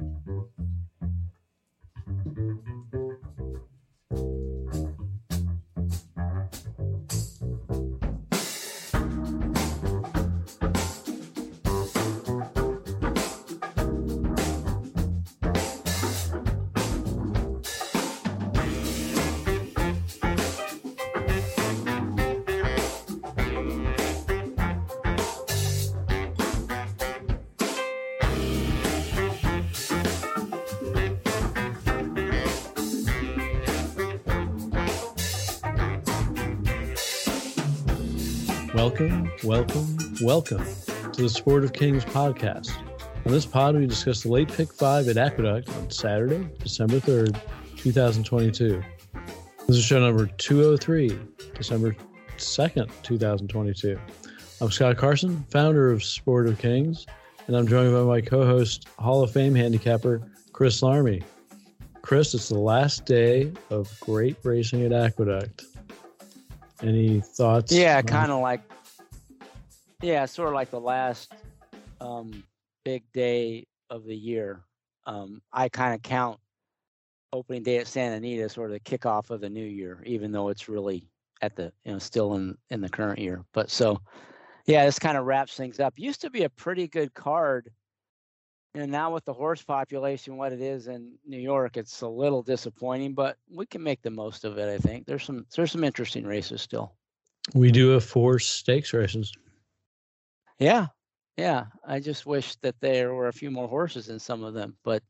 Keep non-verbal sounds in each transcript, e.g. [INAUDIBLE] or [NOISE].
Thank you. Welcome, welcome, welcome to the Sport of Kings podcast. On this pod, we discuss the late pick five at Aqueduct on Saturday, December 3rd, 2022. This is show number 203, December 2nd, 2022. I'm Scott Carson, founder of Sport of Kings, and I'm joined by my co host, Hall of Fame handicapper, Chris Larmey. Chris, it's the last day of great racing at Aqueduct. Any thoughts? Yeah, kind of like, yeah, sort of like the last um, big day of the year. Um, I kind of count opening day at Santa Anita sort of the kickoff of the new year, even though it's really at the you know still in in the current year. But so, yeah, this kind of wraps things up. Used to be a pretty good card and now with the horse population what it is in New York, it's a little disappointing, but we can make the most of it. I think there's some there's some interesting races still. We do have four stakes races. Yeah, yeah. I just wish that there were a few more horses in some of them, but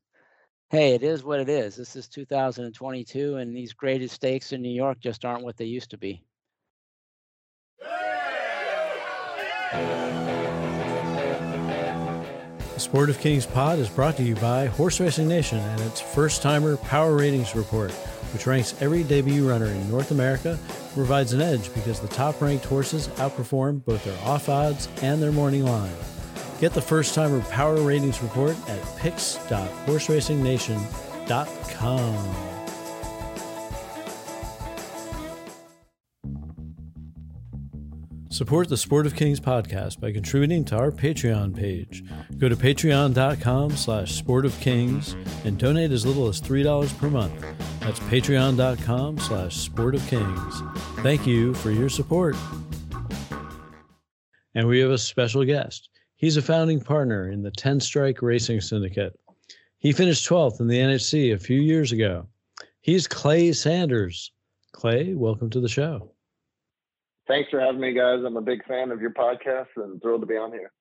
hey, it is what it is. This is 2022, and these graded stakes in New York just aren't what they used to be. The Sport of Kings pod is brought to you by Horse Racing Nation and its first timer Power Ratings Report, which ranks every debut runner in North America provides an edge because the top ranked horses outperform both their off odds and their morning line. Get the first timer Power Ratings Report at picks.horseracingnation.com. Support the Sport of Kings podcast by contributing to our Patreon page. Go to patreon.com slash sport of kings and donate as little as $3 per month. That's patreon.com slash sport of kings. Thank you for your support. And we have a special guest. He's a founding partner in the 10 Strike Racing Syndicate. He finished 12th in the NHC a few years ago. He's Clay Sanders. Clay, welcome to the show thanks for having me, guys. I'm a big fan of your podcast and thrilled to be on here.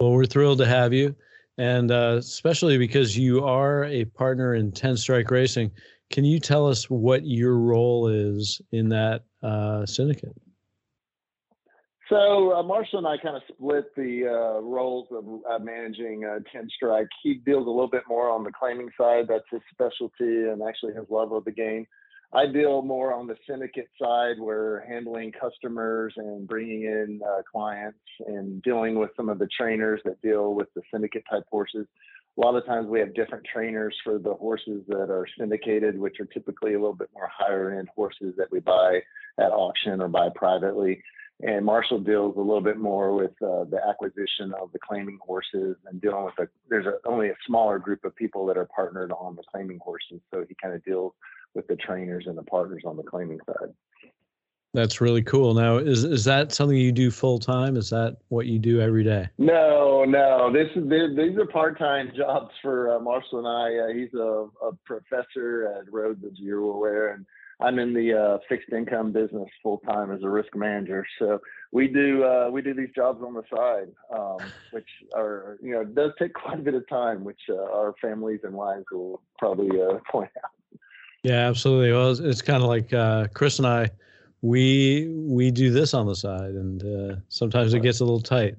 Well, we're thrilled to have you, and uh, especially because you are a partner in 10 Strike Racing. Can you tell us what your role is in that uh, syndicate? So uh, Marshall and I kind of split the uh, roles of uh, managing uh, 10 Strike. He deals a little bit more on the claiming side. That's his specialty and actually his love of the game. I deal more on the syndicate side. We're handling customers and bringing in uh, clients and dealing with some of the trainers that deal with the syndicate type horses. A lot of times we have different trainers for the horses that are syndicated, which are typically a little bit more higher end horses that we buy at auction or buy privately. And Marshall deals a little bit more with uh, the acquisition of the claiming horses and dealing with a, there's a, only a smaller group of people that are partnered on the claiming horses. So he kind of deals with the trainers and the partners on the claiming side. That's really cool. Now, is is that something you do full time? Is that what you do every day? No, no. This is these are part time [LAUGHS] jobs for uh, Marshall and I. Uh, he's a, a, professor at Rhodes, as you're aware, and I'm in the uh, fixed income business full time as a risk manager. So we do uh, we do these jobs on the side, um, [LAUGHS] which are you know does take quite a bit of time, which uh, our families and wives will probably uh, point out. Yeah, absolutely. Well, it's, it's kind of like uh, Chris and I, we we do this on the side, and uh, sometimes it gets a little tight.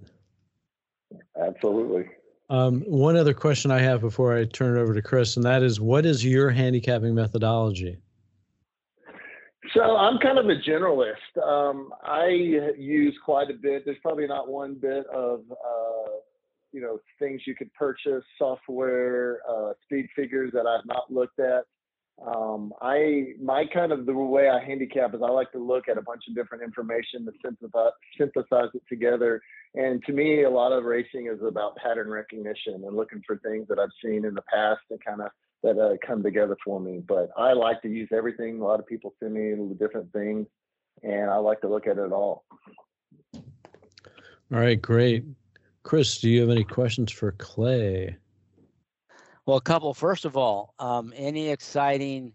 Absolutely. Um, one other question I have before I turn it over to Chris, and that is, what is your handicapping methodology? So I'm kind of a generalist. Um, I use quite a bit. There's probably not one bit of uh, you know things you could purchase, software, uh, speed figures that I've not looked at. Um, I my kind of the way I handicap is I like to look at a bunch of different information to synthesize, synthesize it together. And to me, a lot of racing is about pattern recognition and looking for things that I've seen in the past and kind of that uh, come together for me. But I like to use everything. A lot of people send me different things, and I like to look at it all. All right, great. Chris, do you have any questions for Clay? Well, a couple. First of all, um, any exciting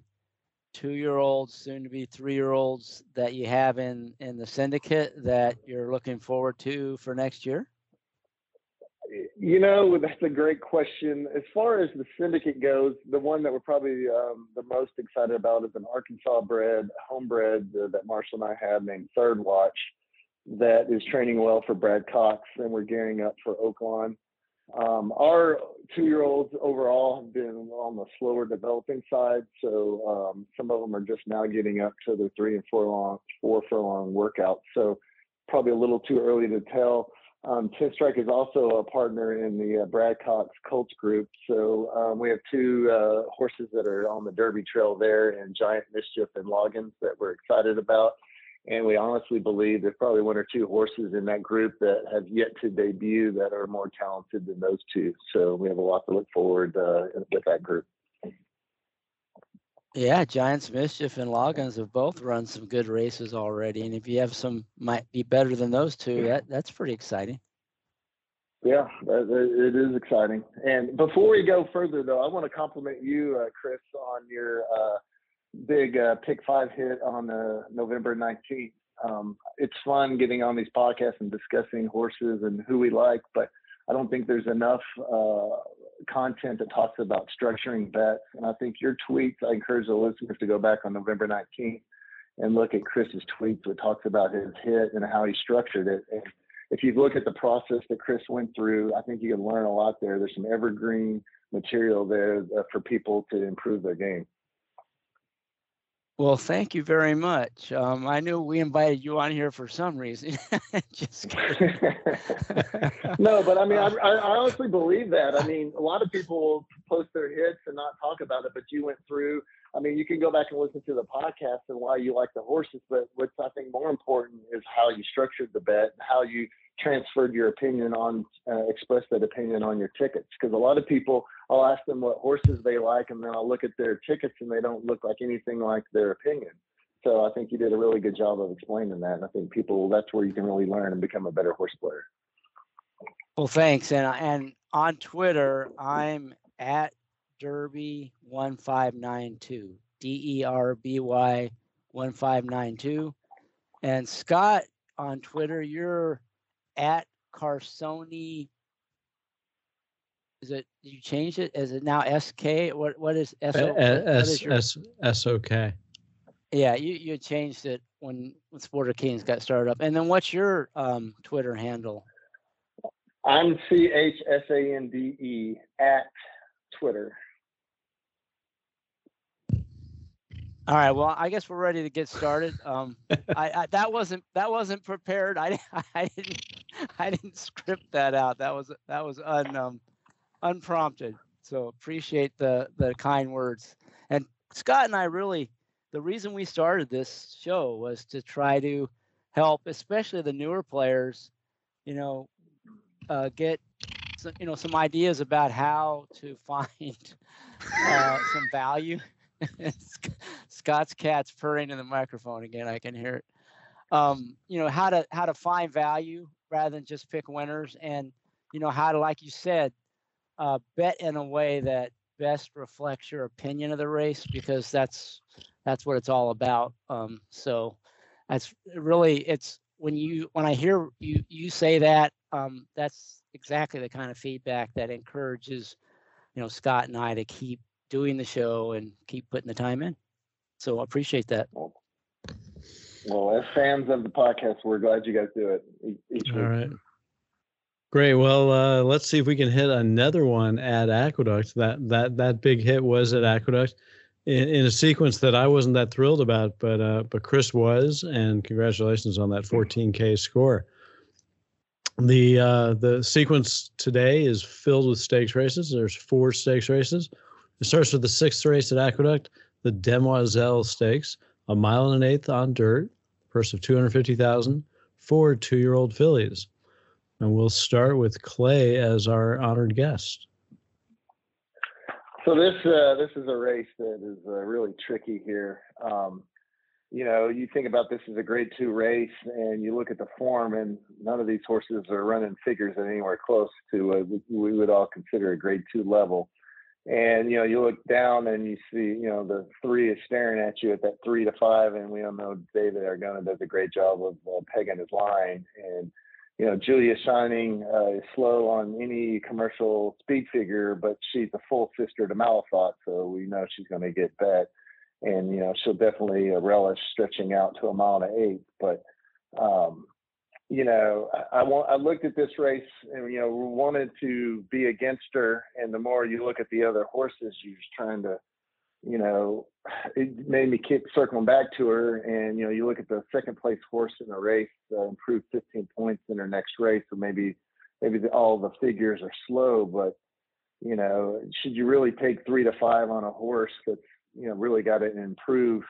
two-year-olds, soon-to-be three-year-olds that you have in in the syndicate that you're looking forward to for next year? You know, that's a great question. As far as the syndicate goes, the one that we're probably um, the most excited about is an Arkansas bred, homebred uh, that Marshall and I have named Third Watch that is training well for Brad Cox, and we're gearing up for Oaklawn. Um, our two-year-olds overall have been on the slower developing side, so um, some of them are just now getting up to the three and four long, four furlong workouts. So probably a little too early to tell. Um, Ten Strike is also a partner in the uh, Brad Cox Colts group, so um, we have two uh, horses that are on the Derby Trail there, and Giant Mischief and Loggins that we're excited about. And we honestly believe there's probably one or two horses in that group that have yet to debut that are more talented than those two. So we have a lot to look forward uh, with that group. Yeah, Giants Mischief and Loggins have both run some good races already, and if you have some might be better than those two, that that's pretty exciting. Yeah, it is exciting. And before we go further, though, I want to compliment you, uh, Chris, on your uh, big uh, pick five hit on uh, November 19th. Um, it's fun getting on these podcasts and discussing horses and who we like, but I don't think there's enough uh, content that talks about structuring bets. And I think your tweets, I encourage the listeners to go back on November 19th and look at Chris's tweets, which talks about his hit and how he structured it. And if you look at the process that Chris went through, I think you can learn a lot there. There's some evergreen material there uh, for people to improve their game. Well, thank you very much. Um, I knew we invited you on here for some reason. [LAUGHS] Just [LAUGHS] [LAUGHS] no, but I mean, I, I, honestly believe that. I mean, a lot of people will post their hits and not talk about it, but you went through. I mean, you can go back and listen to the podcast and why you like the horses, but what's I think more important is how you structured the bet, and how you transferred your opinion on, uh, expressed that opinion on your tickets. Because a lot of people I'll ask them what horses they like, and then I'll look at their tickets, and they don't look like anything like their opinion. So I think you did a really good job of explaining that. And I think people that's where you can really learn and become a better horse player. Well, thanks. And and on Twitter, I'm at Derby one five nine two D E R B Y one five nine two. And Scott on Twitter, you're at Carsoni is it you changed it? Is it now SK? What what is S O? S S S O K. Yeah, you you changed it when when Sport of Kings got started up. And then what's your um, Twitter handle? I'm C H S A N D E at Twitter. All right. Well, I guess we're ready to get started. Um, [LAUGHS] I, I, that wasn't that wasn't prepared. I [LAUGHS] I didn't I didn't script that out. That was that was un um, unprompted. So appreciate the the kind words. And Scott and I really the reason we started this show was to try to help, especially the newer players, you know, uh, get some, you know some ideas about how to [LAUGHS] find uh, some value. [LAUGHS] Scott's cat's purring in the microphone again. I can hear it. Um, you know how to how to find value rather than just pick winners, and you know how to, like you said, uh, bet in a way that best reflects your opinion of the race because that's that's what it's all about. Um, so that's really it's when you when I hear you you say that um, that's exactly the kind of feedback that encourages you know Scott and I to keep doing the show and keep putting the time in. So I appreciate that. Well, as fans of the podcast, we're glad you guys do it each week. All right. Great. Well, uh, let's see if we can hit another one at Aqueduct. That that that big hit was at Aqueduct, in, in a sequence that I wasn't that thrilled about, but uh, but Chris was, and congratulations on that 14k score. The uh, the sequence today is filled with stakes races. There's four stakes races. It starts with the sixth race at Aqueduct. the Demoiselle Stakes, a mile and an eighth on dirt, purse of 250000 for two-year-old fillies. And we'll start with Clay as our honored guest. So this uh, this is a race that is uh, really tricky here. Um, you know, you think about this as a grade two race and you look at the form and none of these horses are running figures anywhere close to what we would all consider a grade two level. And, you know, you look down and you see, you know, the three is staring at you at that three to five. And we all know David Aragona does a great job of uh, pegging his line. And, you know, Julia Shining uh, is slow on any commercial speed figure, but she's a full sister to Malathaat. So we know she's going to get bet and you know she'll definitely uh, relish stretching out to a mile and an eighth. But um, you know, I, I, want I looked at this race and you know wanted to be against her, and the more you look at the other horses, you're just trying to, you know, it made me keep circling back to her. And you know, you look at the second place horse in the race, uh, improved 15 points in her next race, so maybe maybe the, all the figures are slow, but you know, should you really take three to five on a horse that's you know really got to improve.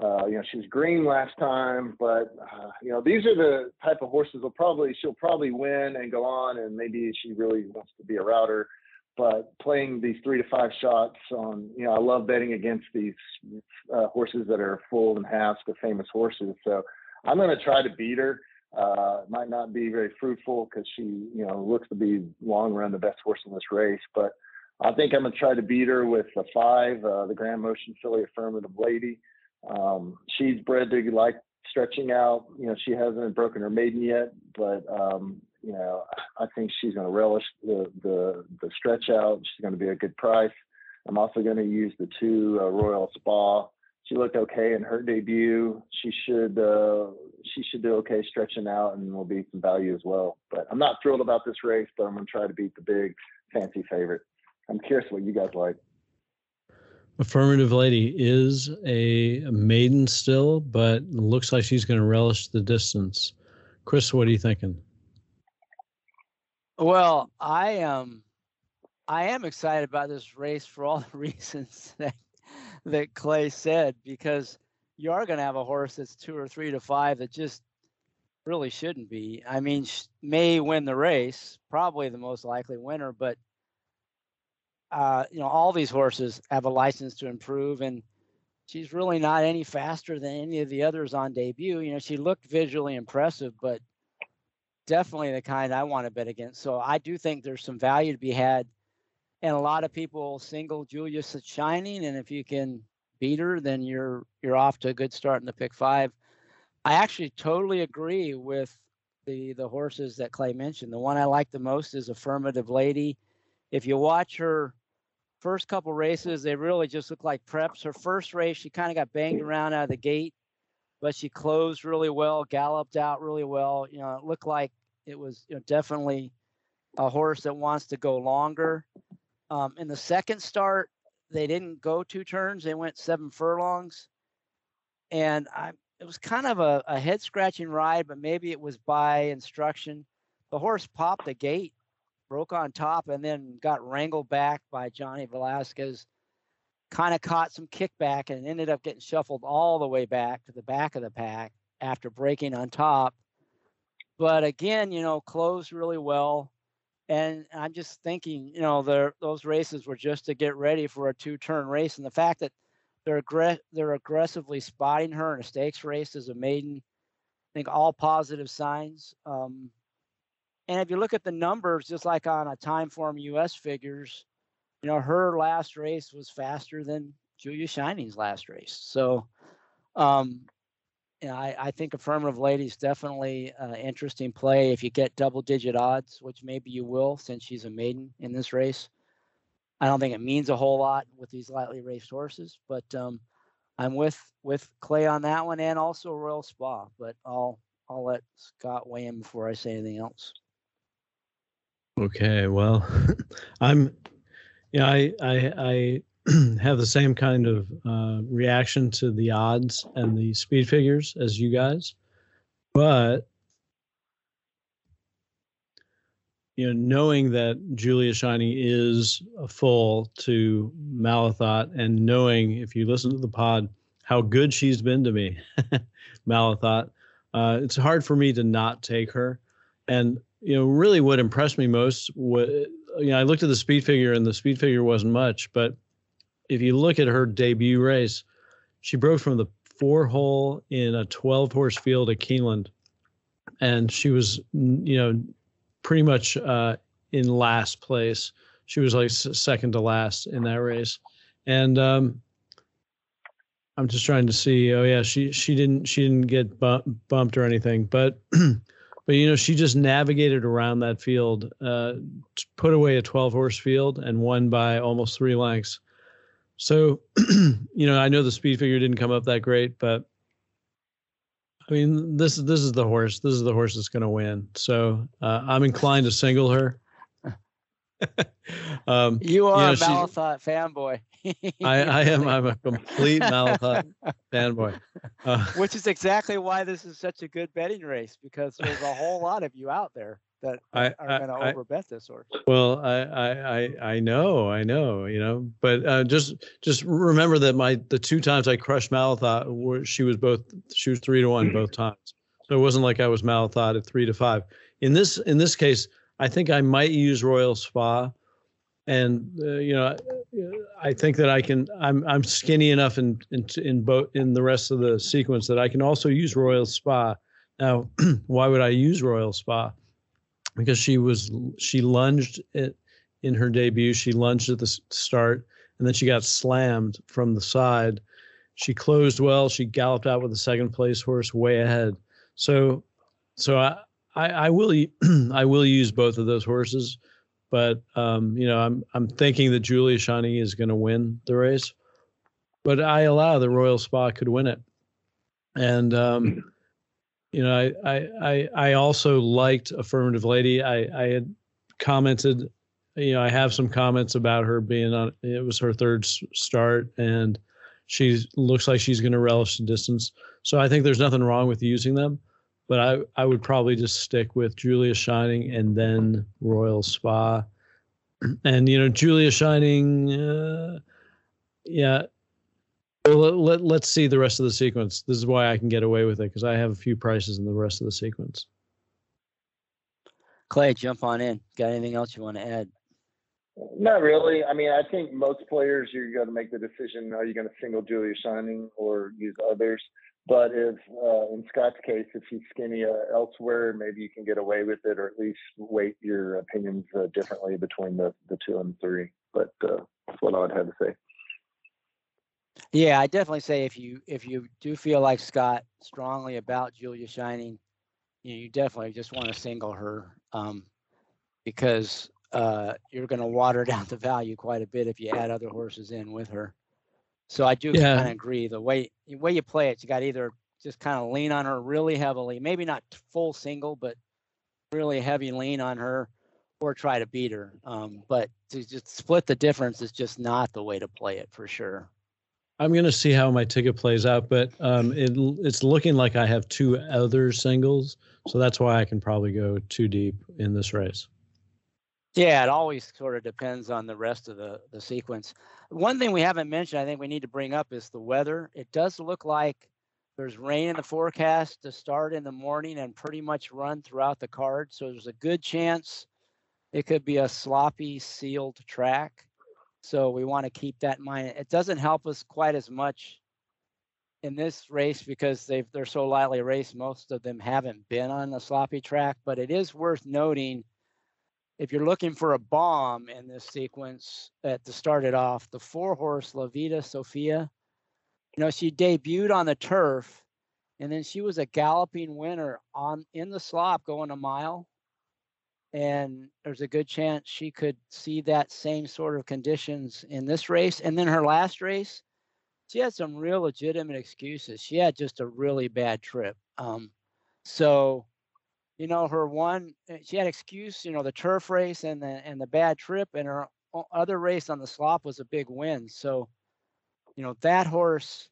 Uh, you know, she was green last time, but uh, you know these are the type of horses will probably she'll probably win and go on, and maybe she really wants to be a router. But playing these three to five shots on, you know, I love betting against these uh, horses that are full and halves the famous horses. So I'm going to try to beat her. Uh, might not be very fruitful because she, you know, looks to be long run the best horse in this race, but I think I'm gonna try to beat her with the five, uh, the Grand Motion Filly Affirmative Lady. Um, she's bred to like stretching out. You know, she hasn't broken her maiden yet, but um, you know, I think she's going to relish the, the the stretch out. She's going to be a good price. I'm also going to use the two uh, Royal Spa. She looked okay in her debut. She should uh, she should do okay stretching out and will be some value as well. But I'm not thrilled about this race, but I'm going to try to beat the big fancy favorite. I'm curious what you guys like. Affirmative Lady is a maiden still, but looks like she's going to relish the distance. Chris, what are you thinking? Well, I am. Um, I am excited about this race for all [LAUGHS] the reasons that that Clay said because you are going to have a horse that's two or three to five that just really shouldn't be. I mean, may win the race, probably the most likely winner, but uh, you know, all these horses have a license to improve, and she's really not any faster than any of the others on debut. You know, she looked visually impressive, but definitely the kind I want to bet against. So I do think there's some value to be had, and a lot of people single Julia Shining, and if you can beat her, then you're you're off to a good start in the pick five. I actually totally agree with the the horses that Clay mentioned. The one I like the most is Affirmative Lady. If you watch her first couple races, they really just looked like preps. Her first race, she kind of got banged around out of the gate, but she closed really well, galloped out really well. You know, it looked like it was you know, definitely a horse that wants to go longer. Um, in the second start, they didn't go two turns; they went seven furlongs, and I it was kind of a, a head scratching ride, but maybe it was by instruction. The horse popped the gate broke on top and then got wrangled back by Johnny Velazquez. Kind of caught some kickback and ended up getting shuffled all the way back to the back of the pack after breaking on top. But again, you know, closed really well. And I'm just thinking, you know, those races were just to get ready for a two-turn race, and the fact that they're aggr- they're aggressively spotting her in a stakes race as a maiden, I think all positive signs. Um, and if you look at the numbers, just like on a Timeform US figures, you know, her last race was faster than Julia Shining's last race. So, um, you know, I, I think Affirmative Lady is definitely an interesting play if you get double digit odds, which maybe you will since she's a maiden in this race. I don't think it means a whole lot with these lightly raced horses, but um, I'm with with Clay on that one and also Royal Spa. But I'll I'll let Scott weigh in before I say anything else. Okay, well, [LAUGHS] I'm, yeah, I, I, I [CLEARS THROAT] have the same kind of uh, reaction to the odds and the speed figures as you guys, but you know, knowing that Julia Shining is a full to Malathaat, and knowing if you listen to the pod how good she's been to me, [LAUGHS] Malathaat, uh, it's hard for me to not take her. And you know, really, what impressed me most was, you know, I looked at the speed figure, and the speed figure wasn't much, but if you look at her debut race, she broke from the four hole in a 12 horse field at Keeneland, and she was, you know, pretty much uh, in last place. She was like second to last in that race, and um, I'm just trying to see. Oh yeah, she she didn't she didn't get bumped or anything, but [CLEARS THROAT] but you know she just navigated around that field, uh, put away a 12 horse field, and won by almost three lengths. So [CLEARS THROAT] you know I know the speed figure didn't come up that great, but I mean, this this is the horse. This is the horse that's going to win. So uh, I'm inclined to single her. [LAUGHS] um, you are you know, a Malathaat fanboy. [LAUGHS] I, I am. I'm a complete Malathaat [LAUGHS] fanboy. Uh, Which is exactly why this is such a good betting race because there's a whole lot of you out there that I, are going to overbet this horse. Well, I, I, I know, I know, you know, but uh, just just remember that my the two times I crushed Malathaat, were, she was both she was three to one both times, so it wasn't like I was Malathaat at three to five. In this in this case, I think I might use Royal Spa, and uh, you know, I think that I can. I'm I'm skinny enough in in in both in the rest of the sequence that I can also use Royal Spa. Now, [CLEARS THROAT] why would I use Royal Spa? because she was she lunged it in her debut. She lunged at the start, and then she got slammed from the side. She closed well. She galloped out with the second place horse way ahead. So, so I I, I will [CLEARS THROAT] I will use both of those horses, but um, you know I'm I'm thinking that Julia Shining is going to win the race, but I allow the Royal Spa could win it, and um, you know, I, I, I, I also liked Affirmative Lady. I, I had commented, you know, I have some comments about her being on, it was her third start and she looks like she's going to relish the distance. So I think there's nothing wrong with using them, but I, I would probably just stick with Julia Shining and then Royal Spa. [CLEARS THROAT] And, you know, Julia Shining, uh, yeah, well, let, let, us see the rest of the sequence. This is why I can get away with it because I have a few prices in the rest of the sequence. Clay, jump on in. Got anything else you want to add? Not really. I mean, I think most players you're going to make the decision: are you going to single Julia Shining or use others? But if uh, in Scott's case, if he's skinny uh, elsewhere, maybe you can get away with it, or at least weight your opinions uh, differently between the the two and three. But uh, that's what I would have to say. Yeah, I definitely say if you if you do feel like Scott strongly about Julia Shining, you, know, you definitely just want to single her um, because uh, you're going to water [LAUGHS] down the value quite a bit if you add other horses in with her. So I do yeah. kind of agree. The way the way you play it, you got either just kind of lean on her really heavily, maybe not full single, but really heavy lean on her, or try to beat her. Um, but to just split the difference is just not the way to play it for sure. I'm going to see how my ticket plays out, but um, it, it's looking like I have two other singles, so that's why I can probably go too deep in this race. Yeah, it always sort of depends on the rest of the the sequence. One thing we haven't mentioned, I think we need to bring up is the weather. It does look like there's rain in the forecast to start in the morning and pretty much run throughout the card. So there's a good chance it could be a sloppy sealed track. So we want to keep that in mind. It doesn't help us quite as much in this race because they've they're so lightly raced. Most of them haven't been on the sloppy track, but it is worth noting if you're looking for a bomb in this sequence at to start it off, the four horse La Vida Sofia. You know, she debuted on the turf and then she was a galloping winner on in the slop going a mile and there's a good chance she could see that same sort of conditions in this race. And then her last race, she had some real legitimate excuses. She had just a really bad trip. Um, so, you know, her one, eh, she had excuse, you know, the turf race and the and the bad trip, and her other race on the slop was a big win. So, you know, that horse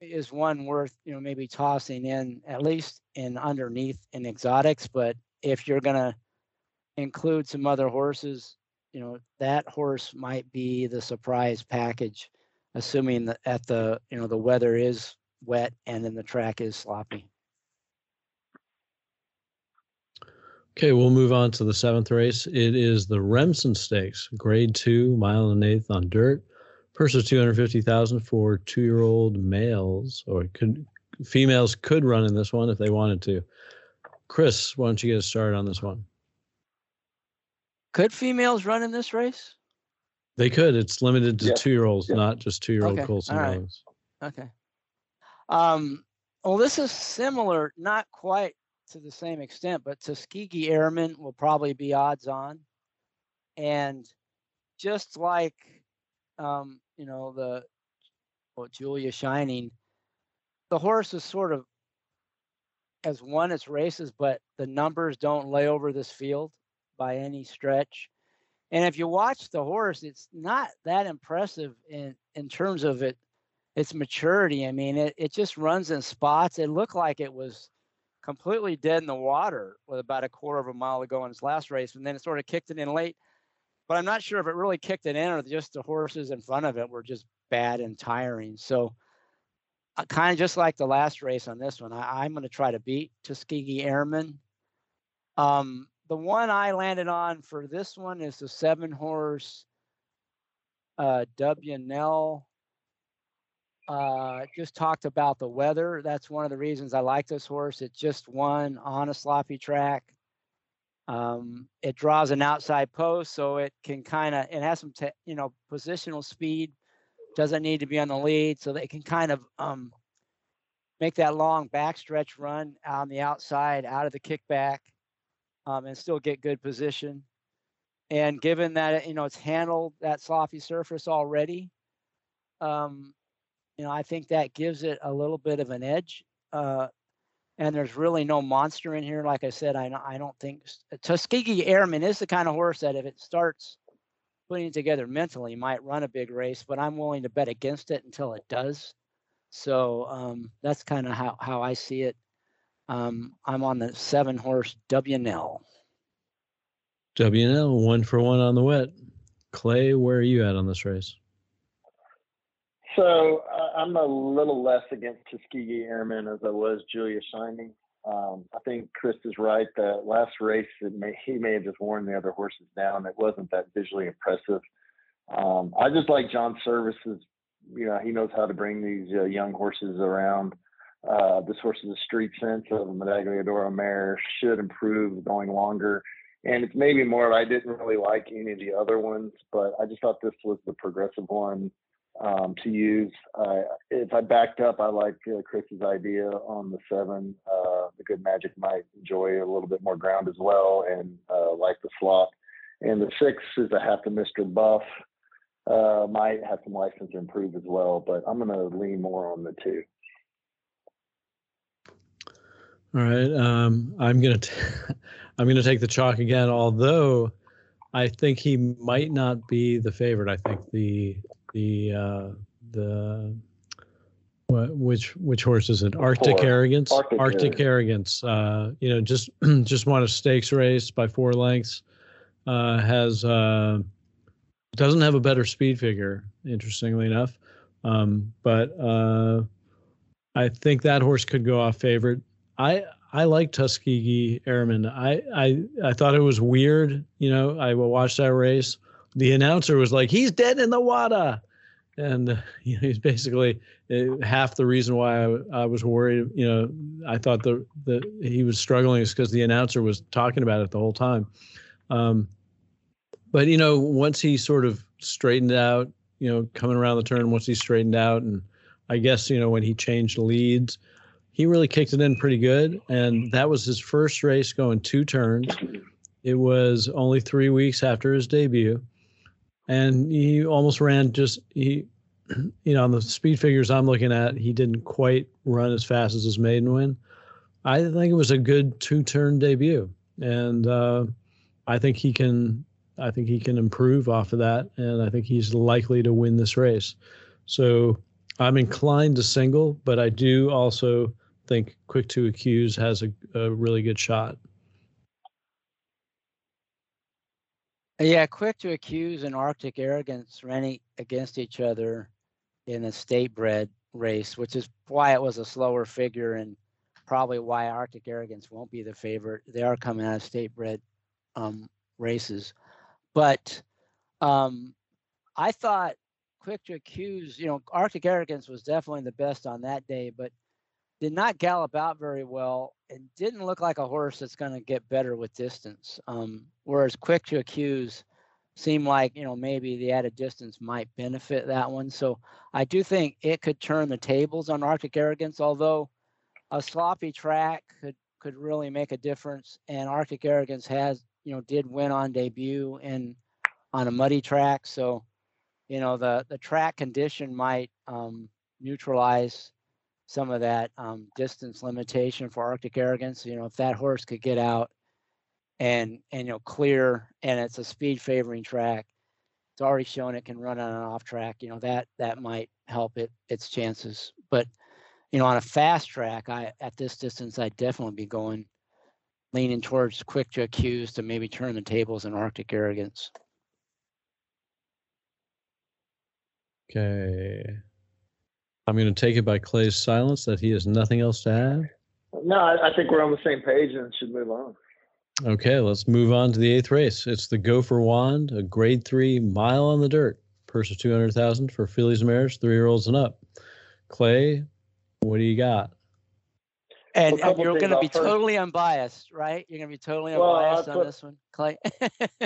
is one worth, you know, maybe tossing in at least in underneath in exotics. But if you're gonna include some other horses, you know, that horse might be the surprise package, assuming that at the you know the weather is wet and then the track is sloppy. Okay, we'll move on to the seventh race. It is the Remsen Stakes, Grade Two, mile and an eighth on dirt. Purse of two hundred fifty thousand for two-year-old males, or could females could run in this one if they wanted to. Chris, why don't you get us started on this one? Could females run in this race? They could. It's limited to Yeah. two-year-olds, Yeah. not just two-year-old Okay, colts and all right. dogs. Okay. Um, well, this is similar, not quite to the same extent, but Tuskegee Airmen will probably be odds on. And just like, um, you know, the well, Julia Shining, the horse is sort of has won its races, but the numbers don't lay over this field by any stretch. And if you watch the horse, it's not that impressive in in terms of it its maturity. I mean, it, it just runs in spots. It looked like it was completely dead in the water with about a quarter of a mile to go in its last race, and then it sort of kicked it in late. But I'm not sure if it really kicked it in or just the horses in front of it were just bad and tiring. So, uh, kind of just like the last race on this one, I, I'm going to try to beat Tuskegee Airmen. Um, the one I landed on for this one is the seven horse uh, Dubyuhnell uh, just talked about the weather. That's one of the reasons I like this horse. It just won on a sloppy track. Um, it draws an outside post, so it can kind of it has some te- you know positional speed. Doesn't need to be on the lead, so they can kind of um, make that long backstretch run on the outside, out of the kickback, um, and still get good position. And given that you know it's handled that sloppy surface already, um, you know, I think that gives it a little bit of an edge. Uh, and there's really no monster in here. Like I said, I, I don't think Tuskegee Airmen is the kind of horse that if it starts putting it together mentally, might run a big race, but I'm willing to bet against it until it does. So um, that's kind of how, how I see it. Um, I'm on the seven horse Dubyuhnell. Dubyuhnell, one for one on the wet. Clay, where are you at on this race? So uh, I'm a little less against Tuskegee Airmen as I was Julia Shining. Um, I think Chris is right. That last race, may, he may have just worn the other horses down. It wasn't that visually impressive. Um, I just like John Servis's. You know, he knows how to bring these uh, young horses around. Uh, this horse is a street sense of Medaglia d'Oro mare. Should improve going longer. And it's maybe more. I didn't really like any of the other ones, but I just thought this was the progressive one um, to use. Uh, if I backed up, I like uh, Chris's idea on the seven. Uh, the good magic might enjoy a little bit more ground as well, and uh, like the slot. And the six is a half to Mr. Buff. Uh, might have some license to improve as well, but I'm going to lean more on the two. All right. Um, I'm gonna t- [LAUGHS] I'm gonna take the chalk again. Although I think he might not be the favorite. I think the the uh, the what which which horse is it? Arctic Four. Arrogance. Arctic Arrogance. Uh, you know, just [CLEARS THROAT] just won a stakes race by four lengths. Uh, has uh, doesn't have a better speed figure, interestingly enough. Um, but uh, I think that horse could go off favorite. I I like Tuskegee Airmen. I I I thought it was weird. You know, I watched that race. The announcer was like, "He's dead in the water," and [LAUGHS] you know, he's basically uh, half the reason why I, I was worried. You know, I thought the the he was struggling is because the announcer was talking about it the whole time. Um, but you know, once he sort of straightened out, you know, coming around the turn, once he straightened out, and I guess you know when he changed leads he really kicked it in pretty good. And that was his first race going two turns. It was only three weeks after his debut. And he almost ran just, he, [CLEARS THROAT] you know, on the speed figures I'm looking at, he didn't quite run as fast as his maiden win. I think it was a good two turn debut. And uh, I think he can, I think he can improve off of that. And I think he's likely to win this race. So I'm inclined to single, but I do also think quick to accuse has a, a really good shot. Yeah, quick to accuse and Arctic arrogance running against each other in a state bred race, which is why it was a slower figure and probably why Arctic arrogance won't be the favorite. They are coming out of state bred um, races, but um, I thought quick to accuse, you know, Arctic arrogance was definitely the best on that day, but did not gallop out very well and didn't look like a horse that's going to get better with distance. Um, whereas quick to accuse seemed like you know maybe the added distance might benefit that one. So I do think it could turn the tables on Arctic Arrogance, although a sloppy track could could really make a difference. And Arctic Arrogance has you know did win on debut and on a muddy track, so you know the the track condition might um, neutralize some of that um, distance limitation for Arctic Arrogance. You know, if that horse could get out and and you know clear, and it's a speed favoring track, it's already shown it can run on an off track. You know that that might help it its chances. But you know, on a fast track, I at this distance, I'd definitely be going leaning towards quick to accuse to maybe turn the tables in Arctic Arrogance. Okay. I'm going to take it by Clay's silence that he has nothing else to add. No, I, I think we're on the same page and should move on. Okay, let's move on to the eighth race. It's the Go for Wand, a grade three mile on the dirt. Purse of 200000 for fillies and mares, three year olds and up. Clay, what do you got? And, and you're going to be first. totally unbiased, right? You're going to be totally well, unbiased on this one, Clay. [LAUGHS]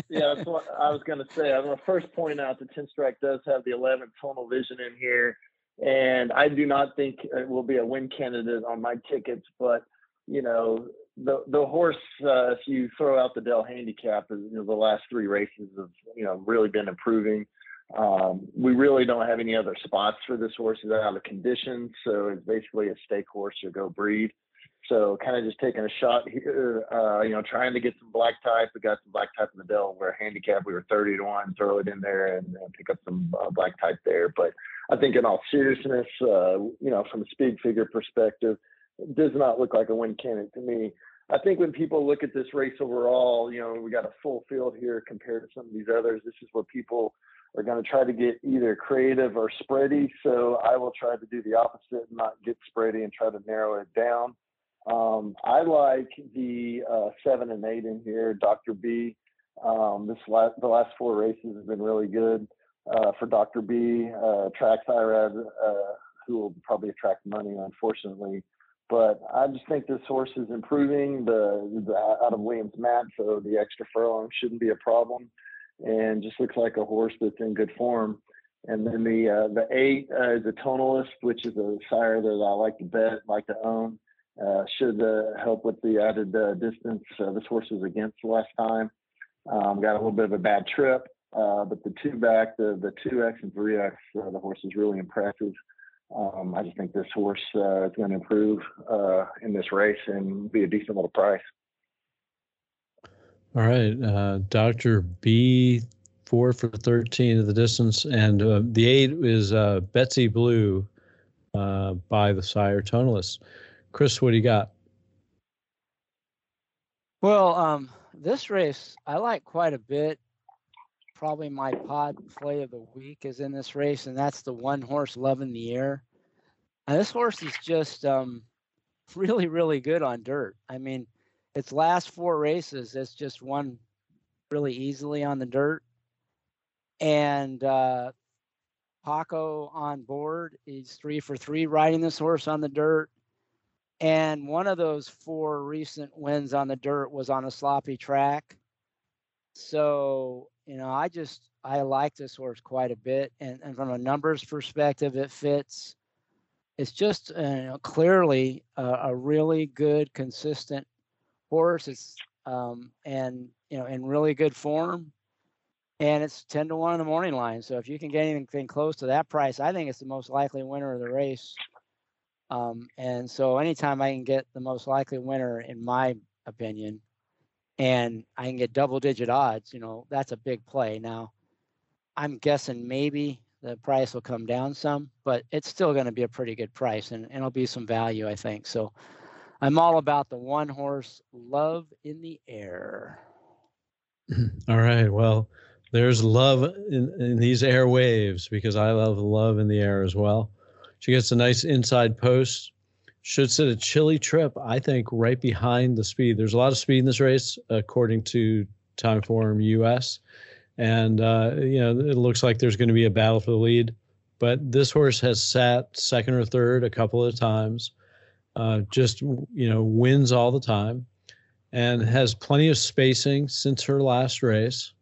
yeah, that's what I was going to say. I'm going to first point out that 10 Strike does have the 11th tunnel vision in here and I do not think it will be a win candidate on my tickets. But you know, the the horse, uh, if you throw out the Dell handicap, is you know, the last three races have you know really been improving. Um, we really don't have any other spots for this horse. He's out of condition, so it's basically a stake horse to go breed. So kind of just taking a shot here, uh, you know, trying to get some black type. We got some black type in the bill. We're handicapped. We were 30 to one, throw it in there and, and pick up some uh, black type there. But I think in all seriousness, uh, you know, from a speed figure perspective, it does not look like a win candidate to me. I think when people look at this race overall, you know, we got a full field here compared to some of these others. This is where people are going to try to get either creative or spready. So I will try to do the opposite and not get spready and try to narrow it down. Um, I like the uh, seven and eight in here. Dr. B. Um, this last, the last four races have been really good uh, for Dr. B. Uh, tracks Irad, uh, who will probably attract money, unfortunately. But I just think this horse is improving the, the out of Williams Mat, so the extra furlong shouldn't be a problem, and just looks like a horse that's in good form. And then the uh, the eight uh, is a tonalist, which is a sire that I like to bet, like to own. Uh, should uh, help with the added uh, distance uh, this horse was against last time. Um, got a little bit of a bad trip, uh, but the two back, the the two X and three X, the horse is really impressive. Um, I just think this horse is going to improve in this race and be a decent little price. All right, Doctor B four for 13 of the distance, and uh, the eight is uh, Betsy Blue uh, by the sire Tonalist. Chris, what do you got? Well, um, this race I like quite a bit. Probably my pod play of the week is in this race, and that's the one horse Love in the Air. And this horse is just um, [LAUGHS] really, really good on dirt. I mean, its last four races, it's just won really easily on the dirt. And uh, Paco on board, he's three for three riding this horse on the dirt. And one of those four recent wins on the dirt was on a sloppy track. So, you know, I just, I like this horse quite a bit. And, and from a numbers perspective, it fits. It's just uh, clearly a, a, really good, consistent horse. It's, um, and, you know, in really good form. And it's 10 to 1 in the morning line. So if you can get anything close to that price, I think it's the most likely winner of the race. Um, and so anytime I can get the most likely winner, in my opinion, and I can get double digit odds, you know, that's a big play. Now, I'm guessing maybe the price will come down some, but it's still going to be a pretty good price and, and it'll be some value, I think. So I'm all about the one horse love in the air. [LAUGHS] All right. Well, there's love in, in these airwaves because I love love in the air as well. She gets a nice inside post. Should set a chilly trip, I think, right behind the speed. There's a lot of speed in this race, according to Timeform US. And, uh, you know, it looks like there's going to be a battle for the lead. But this horse has sat second or third a couple of times, uh, just, you know, wins all the time and has plenty of spacing since her last race.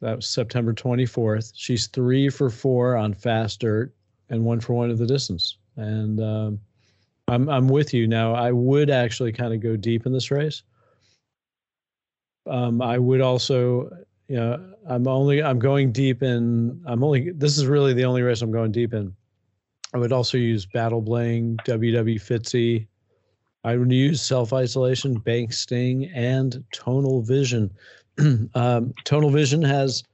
That was September 24th. She's three for four on fast dirt and one for one at the distance. And um, I'm I'm with you now. I would actually kind of go deep in this race. Um, I would also, you know, I'm only I'm going deep in. I'm only. This is really the only race I'm going deep in. I would also use Battle Bling, WW Fitzy, I would use self isolation, bank sting, and tonal vision. [CLEARS THROAT] um, tonal vision has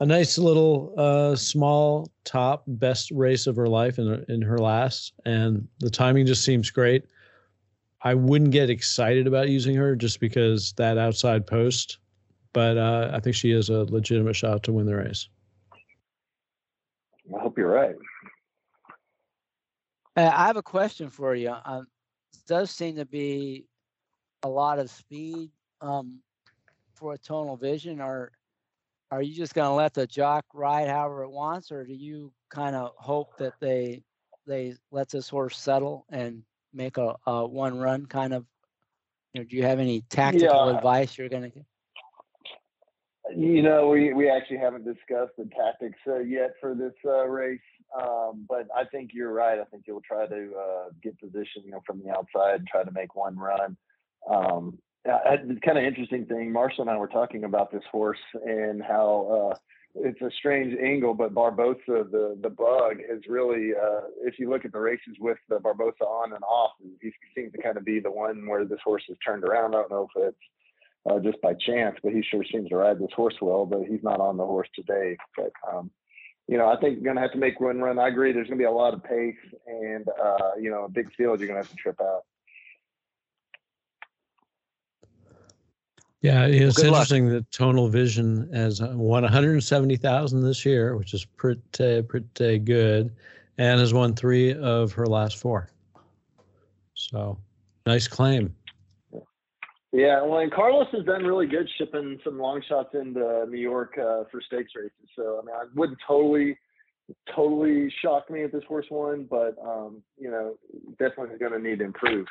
a nice little uh, small top, best race of her life in, in her last, and the timing just seems great. I wouldn't get excited about using her just because that outside post, but uh, I think she has a legitimate shot to win the race. I hope you're right. Uh, I have a question for you. Um, does seem to be a lot of speed um, for a tonal vision. Or are you just going to let the jock ride however it wants, or do you kind of hope that they they let this horse settle and make a, a one run kind of? You know, do you have any tactical yeah. advice you're going to give? You know, we, we actually haven't discussed the tactics uh, yet for this uh, race. Um, but I think you're right. I think you'll try to uh, get position, you know, from the outside and try to make one run. Um, it's kind of interesting thing. Marshall and I were talking about this horse and how uh, it's a strange angle, but Barbosa, the the bug, has really. Uh, if you look at the races with the Barbosa on and off, he seems to kind of be the one where this horse has turned around. I don't know if it's uh, just by chance, but he sure seems to ride this horse well. But he's not on the horse today. But um, you know, I think you're going to have to make one run. I agree. There's going to be a lot of pace, and uh, you know, a big field. You're going to have to trip out. Yeah, it's well, interesting luck. that Tonal Vision has won 170,000 this year, which is pretty pretty good, and has won three of her last four. So, nice claim. Yeah, well, and Carlos has done really good shipping some long shots into New York uh, for stakes races. So I mean, I wouldn't totally, totally shock me if this horse won, but um, you know, definitely going to need to improve.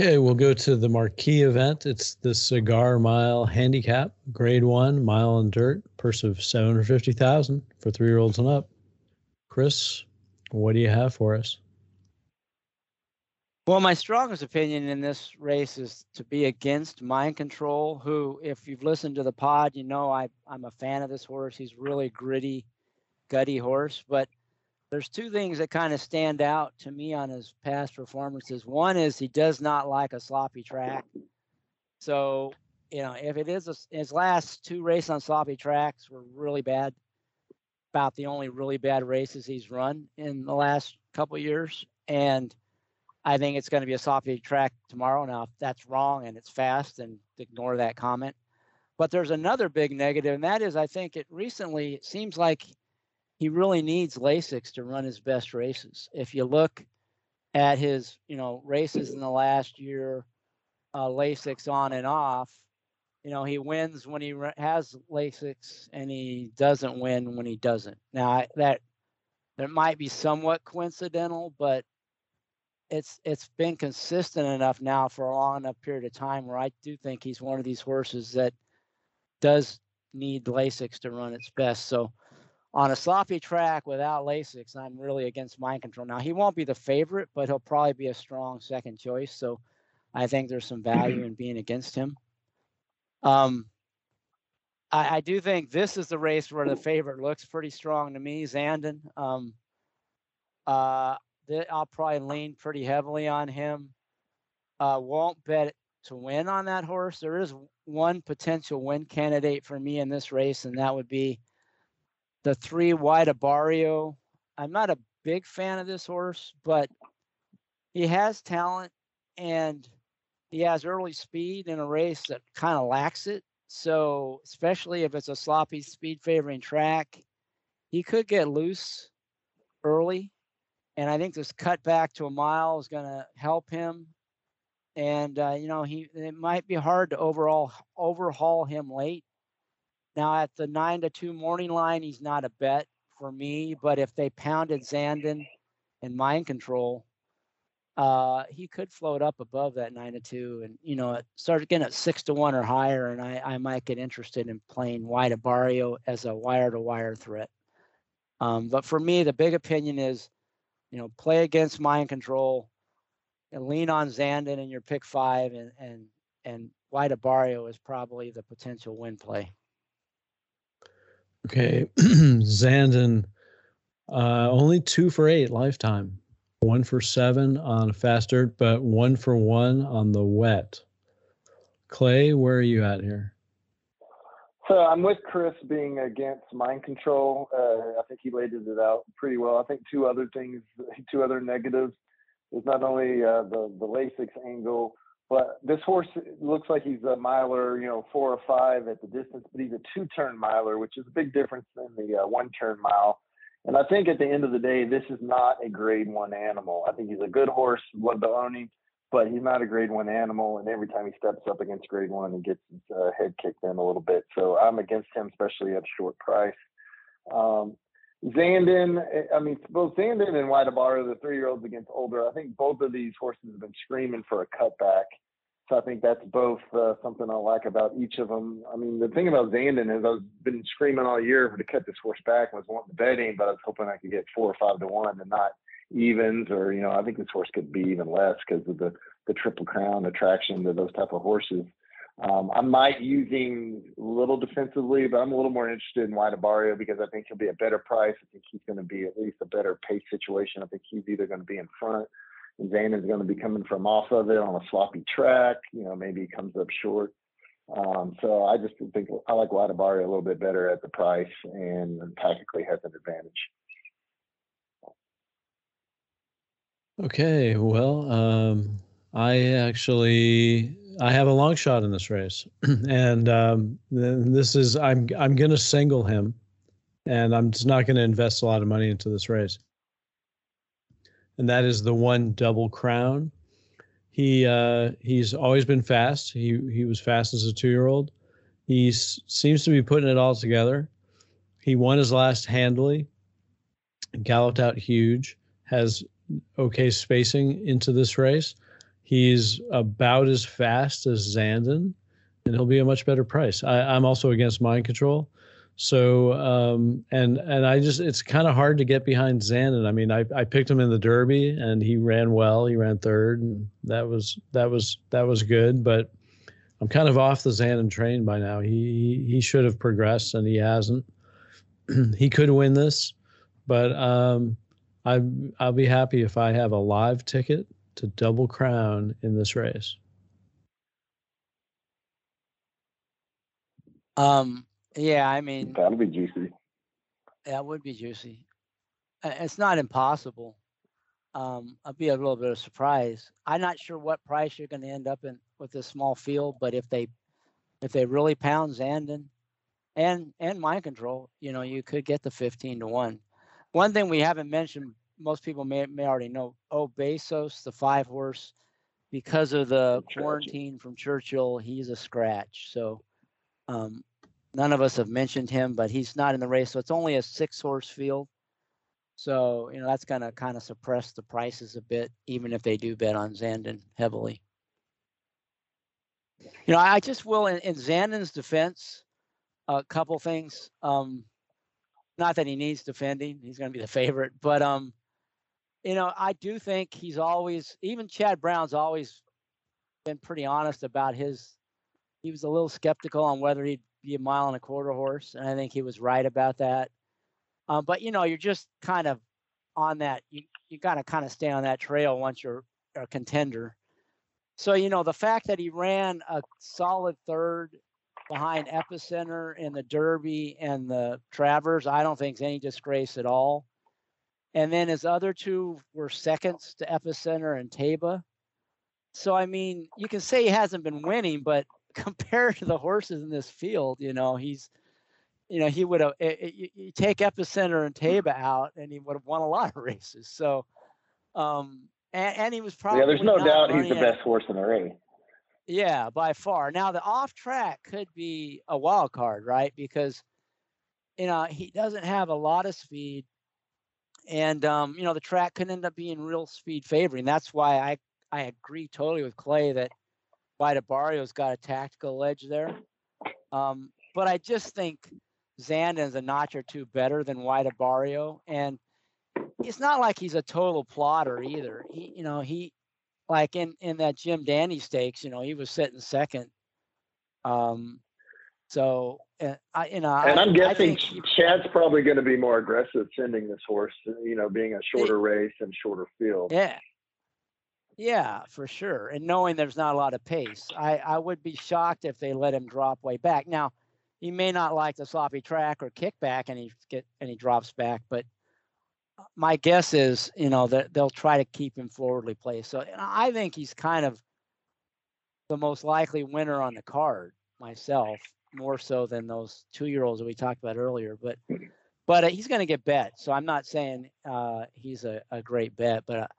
Okay, we'll go to the marquee event. It's the Cigar Mile Handicap, Grade One, Mile and Dirt, purse of seven hundred fifty thousand for three-year-olds and up. Chris, what do you have for us? Well, my strongest opinion in this race is to be against Mind Control, who, if you've listened to the pod, you know I, I'm a fan of this horse. He's really gritty, gutty horse. But there's two things that kind of stand out to me on his past performances. One is he does not like a sloppy track. So, you know, if it is a, his last two races on sloppy tracks were really bad, about the only really bad races he's run in the last couple years. And – I think it's going to be a sloppy track tomorrow. Now, if that's wrong and it's fast, then ignore that comment. But there's another big negative, and that is I think it recently seems like he really needs Lasix to run his best races. If you look at his, you know, races in the last year, uh, Lasix on and off, you know, he wins when he has Lasix, and he doesn't win when he doesn't. Now that that might be somewhat coincidental, but it's it's been consistent enough now for a long enough period of time where I do think he's one of these horses that does need Lasix to run its best. So on a sloppy track without Lasix, I'm really against mind control. Now he won't be the favorite, but he'll probably be a strong second choice. So I think there's some value in being against him. Um, I, I do think this is the race where the favorite looks pretty strong to me, Zandon. Um, uh, I'll probably lean pretty heavily on him. Uh, won't bet to win on that horse. There is one potential win candidate for me in this race, and that would be the three White Abarrio. I'm not a big fan of this horse, but he has talent, and he has early speed in a race that kind of lacks it. So, especially if it's a sloppy speed favoring track, he could get loose early. And I think this cut back to a mile is going to help him. And uh, you know, he it might be hard to overall overhaul him late. Now at the nine to two morning line, he's not a bet for me. But if they pounded Zandon and mind control, uh, he could float up above that nine to two, and you know, start getting at six to one or higher, and I, I might get interested in playing White Abarrio as a wire to wire threat. Um, but for me, the big opinion is, you know, play against mind control, and lean on Zandon in your pick five, and and and White Abarrio is probably the potential win play. Okay, [CLEARS THROAT] Zandon, uh, only two for eight lifetime one for seven on fast dirt, but one for one on the wet. Clay, where are you at here? So I'm with Chris being against mind control. Uh, I think he laid it out pretty well. I think two other things, two other negatives, is not only uh, the the Lasix angle, but this horse looks like he's a miler, you know, four or five at the distance, but he's a two turn miler, which is a big difference than the uh, one turn mile. And I think at the end of the day, this is not a grade one animal. I think he's a good horse, love to own him, but he's not a grade one animal. And every time he steps up against grade one, he gets his uh, head kicked in a little bit. So I'm against him, especially at short price. Um, Zandon, eh, I mean, both Zandon and White Abarrio, the three year olds against older, I think both of these horses have been screaming for a cutback. So I think that's both uh, something I like about each of them. I mean, the thing about Zandon is I've been screaming all year for to cut this horse back. I was wanting the betting, but I was hoping I could get four or five to one and not evens or, you know, I think this horse could be even less because of the, the triple crown attraction to those type of horses. Um, I might using a little defensively, but I'm a little more interested in White Abarrio because I think he'll be a better price. I think he's going to be at least a better pace situation. I think he's either going to be in front and Zane is going to be coming from off of it on a sloppy track. You know, maybe he comes up short. Um, so I just think I like White Abarrio a little bit better at the price and tactically has an advantage. Okay, well, um, I actually I have a long shot in this race, [CLEARS THROAT] and um, this is I'm I'm going to single him, and I'm just not going to invest a lot of money into this race and that is the one double crown. He uh, he's always been fast. He he was fast as a two year old. He seems to be putting it all together. He won his last handily, galloped out huge, has okay spacing into this race. He's about as fast as Zandon, and he'll be a much better price. I, I'm also against mind control. So um, and and I just it's kind of hard to get behind Zandon. I mean, I, I picked him in the Derby and he ran well. He ran third, and that was that was that was good. But I'm kind of off the Zandon train by now. He he should have progressed and he hasn't. [CLEARS THROAT] he could win this, but um, I I'll be happy if I have a live ticket to double crown in this race. Um, yeah, I mean, that'll be juicy. That would be juicy. It's not impossible. Um, I'd be a little bit of surprise. I'm not sure what price you're going to end up in with this small field, but if they if they really pound Zandon and and mind control, you know, you could get the 15 to one. One thing we haven't mentioned, most people may may already know. Oh, Bezos, the five horse, because of the quarantine from Churchill, he's a scratch. So um, None of us have mentioned him, but he's not in the race. So it's only a six horse field. So, you know, that's going to kind of suppress the prices a bit, even if they do bet on Zandon heavily. You know, I just will, in, in Zandon's defense, a couple things. Um, not that he needs defending, he's going to be the favorite, but, um, you know, I do think he's always, even Chad Brown's always been pretty honest about his, he was a little skeptical on whether he'd be a mile and a quarter horse, and I think he was right about that. Um, but you know, you're just kind of on that. You you got to kind of stay on that trail once you're a contender. So you know, the fact that he ran a solid third behind Epicenter in the Derby and the Travers, I don't think is any disgrace at all. And then his other two were seconds to Epicenter and Taiba. so I mean, you can say he hasn't been winning, but [LAUGHS] compared to the horses in this field, you know, he's, you know, he would have. You take Epicenter and Taiba out, and he would have won a [LAUGHS] lot of races. So, um, and, and he was probably yeah. There's no doubt he's the best horse in the race. Yeah, by far. Now the off track could be a wild card, right? Because you know he doesn't have a lot of speed, and um, you know the track could end up being real speed favoring. That's why I I agree totally with Clay that White Abarrio's got a tactical edge there. Um, but I just think Zandon's a notch or two better than White Abarrio, and it's not like he's a total plotter either. He, you know, he like in in that Jim Dandy Stakes, you know, he was sitting second. Um, so uh, I, you know, and I, am guessing he, Chad's probably going to be more aggressive sending this horse, you know, being a shorter it, race and shorter field. Yeah, yeah, for sure. And knowing there's not a lot of pace, I I would be shocked if they let him drop way back. Now, he may not like the sloppy track or kickback, and he get and he drops back, but my guess is, you know, that they'll try to keep him forwardly placed. So I think he's kind of the most likely winner on the card myself, more so than those two year olds that we talked about earlier. But but uh, he's going to get bet. So I'm not saying uh, he's a, a great bet, but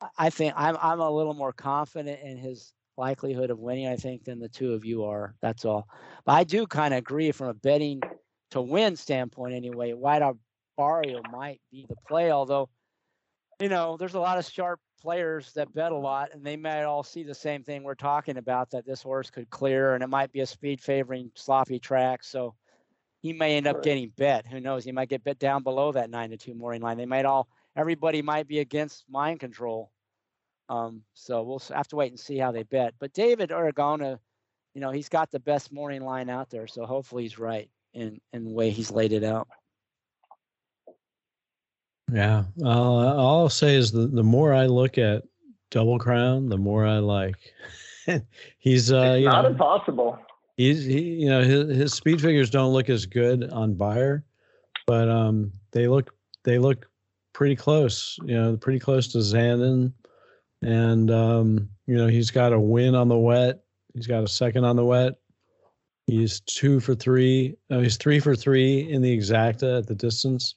uh, I think I'm I'm a little more confident in his likelihood of winning. I think than the two of you are. That's all. But I do kind of agree from a betting to win standpoint anyway. White Abarrio might be the play, although, you know, there's a lot of sharp players that bet a lot, and they might all see the same thing we're talking about that this horse could clear, and it might be a speed favoring sloppy track. So he may end up getting bet. Who knows? He might get bet down below that nine to two morning line. They might all, everybody might be against mind control. Um, so we'll have to wait and see how they bet. But David Aragona, you know, he's got the best morning line out there, so hopefully he's right in in the way he's laid it out. Yeah. Uh, all I'll say is the, the more I look at Double Crown, the more I like. [LAUGHS] he's uh, not know, impossible. He's he, you know, his, his speed figures don't look as good on Beyer, but um, they look they look pretty close. You know, pretty close to Zandon, and um, you know, he's got a win on the wet. He's got a second on the wet. He's two for three. Oh, he's three for three in the exacta at the distance.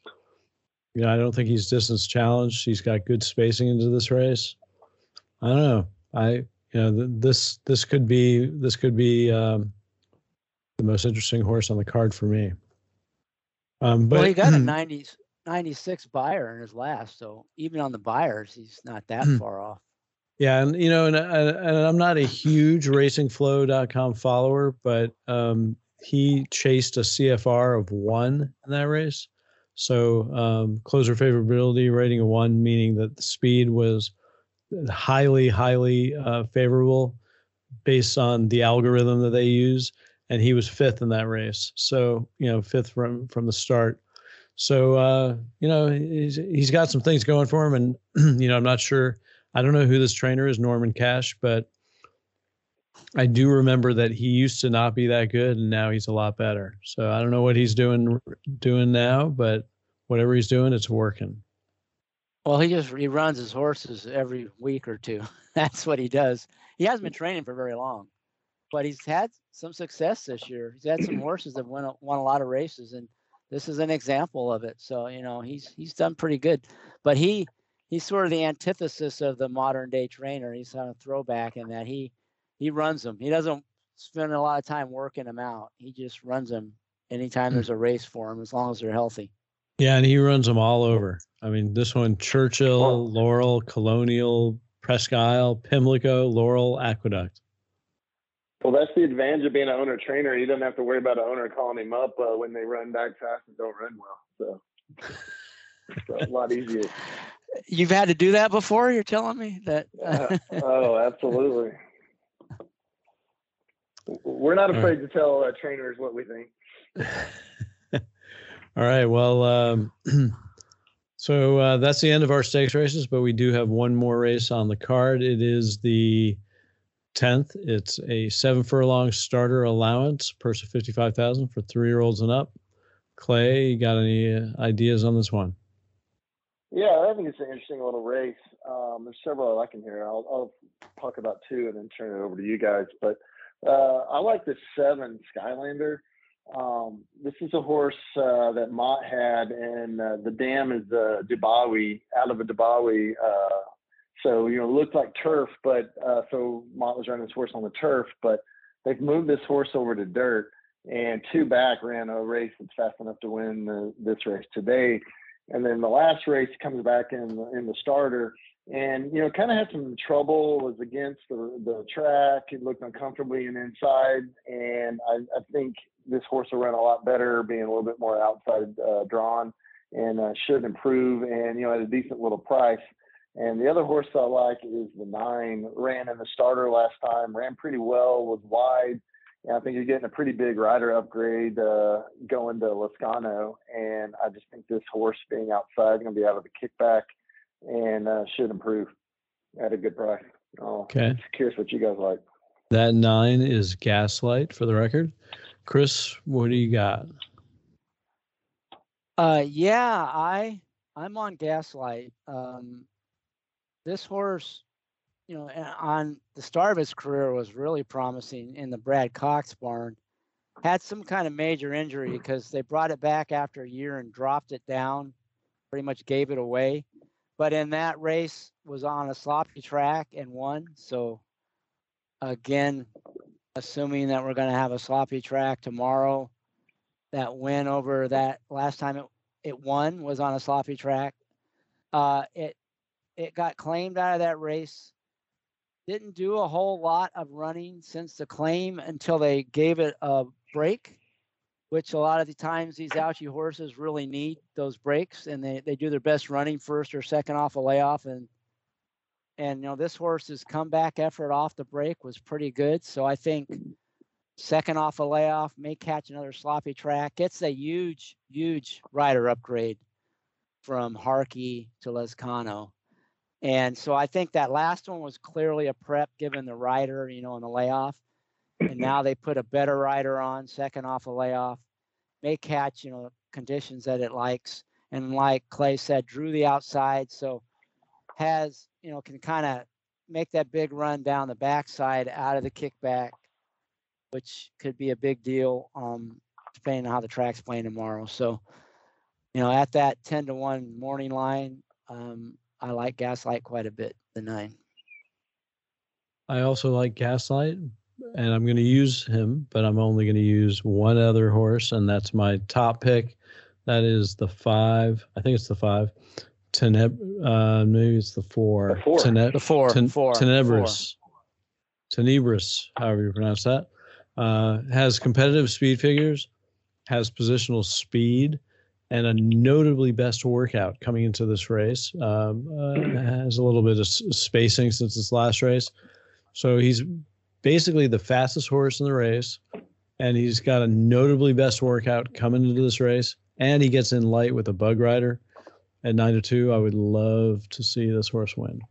You know, I don't think he's distance challenged. He's got good spacing into this race. I don't know. I you know this this could be this could be um, the most interesting horse on the card for me. Um, but well, he got a [CLEARS THROAT] 90, 96 Beyer in his last, so even on the Beyers, he's not that far off. Yeah, and you know, and, and I'm not a huge RacingFlow.com follower, but um, he chased a CFR of one in that race. So um, closer favorability rating of one, meaning that the speed was highly, highly uh, favorable based on the algorithm that they use, and he was fifth in that race. So you know, fifth from from the start. So uh, you know, he's he's got some things going for him, and [CLEARS THROAT] you know, I'm not sure. I don't know who this trainer is, Norman Cash, but I do remember that he used to not be that good, and now he's a lot better. So I don't know what he's doing doing now, but whatever he's doing, it's working. Well, he just he runs his horses every week or two. [LAUGHS] That's what he does. He hasn't been training for very long, but he's had some success this year. He's had some horses that won won a lot of races, and this is an example of it. So you know he's he's done pretty good. But he he's sort of the antithesis of the modern day trainer. He's on a throwback in that he he runs them. He doesn't spend a lot of time working them out. He just runs them anytime hmm. there's a race for him, as long as they're healthy. Yeah, and he runs them all over. I mean, this one: Churchill, Laurel, Colonial, Presque Isle, Pimlico, Laurel, Aqueduct. Well, that's the advantage of being an owner trainer. You don't have to worry about an owner calling him up uh, when they run back fast and don't run well. So it's a lot easier. [LAUGHS] You've had to do that before. You're telling me that. uh, oh, absolutely. We're not afraid right. to tell uh, trainers what we think. [LAUGHS] All right. Well, um, [CLEARS THROAT] so uh, that's the end of our stakes races, but we do have one more race on the card. It is the 10th. It's a seven furlong starter allowance, purse of 55,000 for three year olds and up. Clay, you got any uh, ideas on this one? Yeah, I think it's an interesting little race. Um, there's several I like in here. I'll, I'll, talk about two and then turn it over to you guys. But uh, I like the seven Skylander. Um, this is a horse uh, that Mott had, and uh, the dam is uh, Dubawi, out of a Dubawi. Uh, so, you know, it looked like turf, but uh, so Mott was running this horse on the turf, but they've moved this horse over to dirt. And two back ran a race that's fast enough to win the, this race today. And then the last race comes back in the, in the starter and you know kind of had some trouble was against the, the track it looked uncomfortably and inside and I, I think this horse will run a lot better being a little bit more outside uh, drawn and uh, should improve and you know at a decent little price and the other horse I like is the nine ran in the starter last time ran pretty well was wide and I think you're getting a pretty big rider upgrade uh, going to Lezcano. And I just think this horse being outside, going to be out of the kickback and uh, should improve at a good price. Oh, okay. Curious what you guys like. That nine is Gaslight for the record. Chris, what do you got? Uh, yeah, I I'm on Gaslight. Um, this horse you know, on the start of his career was really promising in the Brad Cox barn. Had some kind of major injury because they brought it back after a year and dropped it down, pretty much gave it away. But in that race was on a sloppy track and won. So again, assuming that we're going to have a sloppy track tomorrow, that win over that last time it, it won was on a sloppy track. Uh, it it got claimed out of that race didn't do a whole lot of running since the claim until they gave it a break, which a lot of the times these Ouchie horses really need those breaks and they, they do their best running first or second off a layoff. And, and, you know, this horse's comeback effort off the break was pretty good. So I think second off a layoff may catch another sloppy track. It's a huge, huge rider upgrade from Harkie to Lezcano And so I think that last one was clearly a prep given the rider, you know, in the layoff. And now they put a better rider on, second off a layoff, may catch, you know, conditions that it likes. And like Clay said, drew the outside. So has, you know, can kind of make that big run down the backside out of the kickback, which could be a big deal, um, depending on how the track's playing tomorrow. So, you know, at that 10 to 1 morning line, um, I like Gaslight quite a bit, the nine. I also like Gaslight, and I'm going to use him, but I'm only going to use one other horse, and that's my top pick. That is the five. I think it's the five. Teneb, uh, maybe it's the four. The four. Tene- the four. Ten- four. Tenebris. Tenebris, however you pronounce that. Uh, has competitive speed figures, has positional speed, and a notably best workout coming into this race. Um, uh, has a little bit of spacing since his last race, so he's basically the fastest horse in the race, and he's got a notably best workout coming into this race, and he gets in light with a bug rider at nine to two. I would love to see this horse win.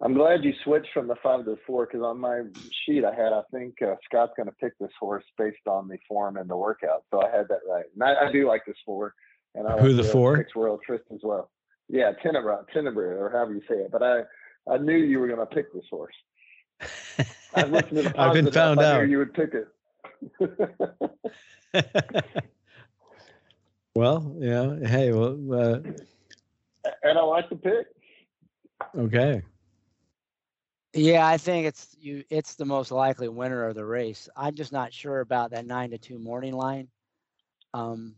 I'm glad you switched from the five to the four because on my sheet I had I think uh, Scott's going to pick this horse based on the form and the workout, so I had that right. And I, I do like this four, and I who like the four? Six Royal Tryst as well. Yeah, Tenebrae, Tenebrae, or however you say it. But I I knew you were going to pick this horse. I've listened to the [LAUGHS] I've been found out. you would pick it. [LAUGHS] well, yeah. Hey, well. Uh, and I like the pick. Okay. Yeah, I think it's you. It's the most likely winner of the race. I'm just not sure about that nine to two morning line. Um,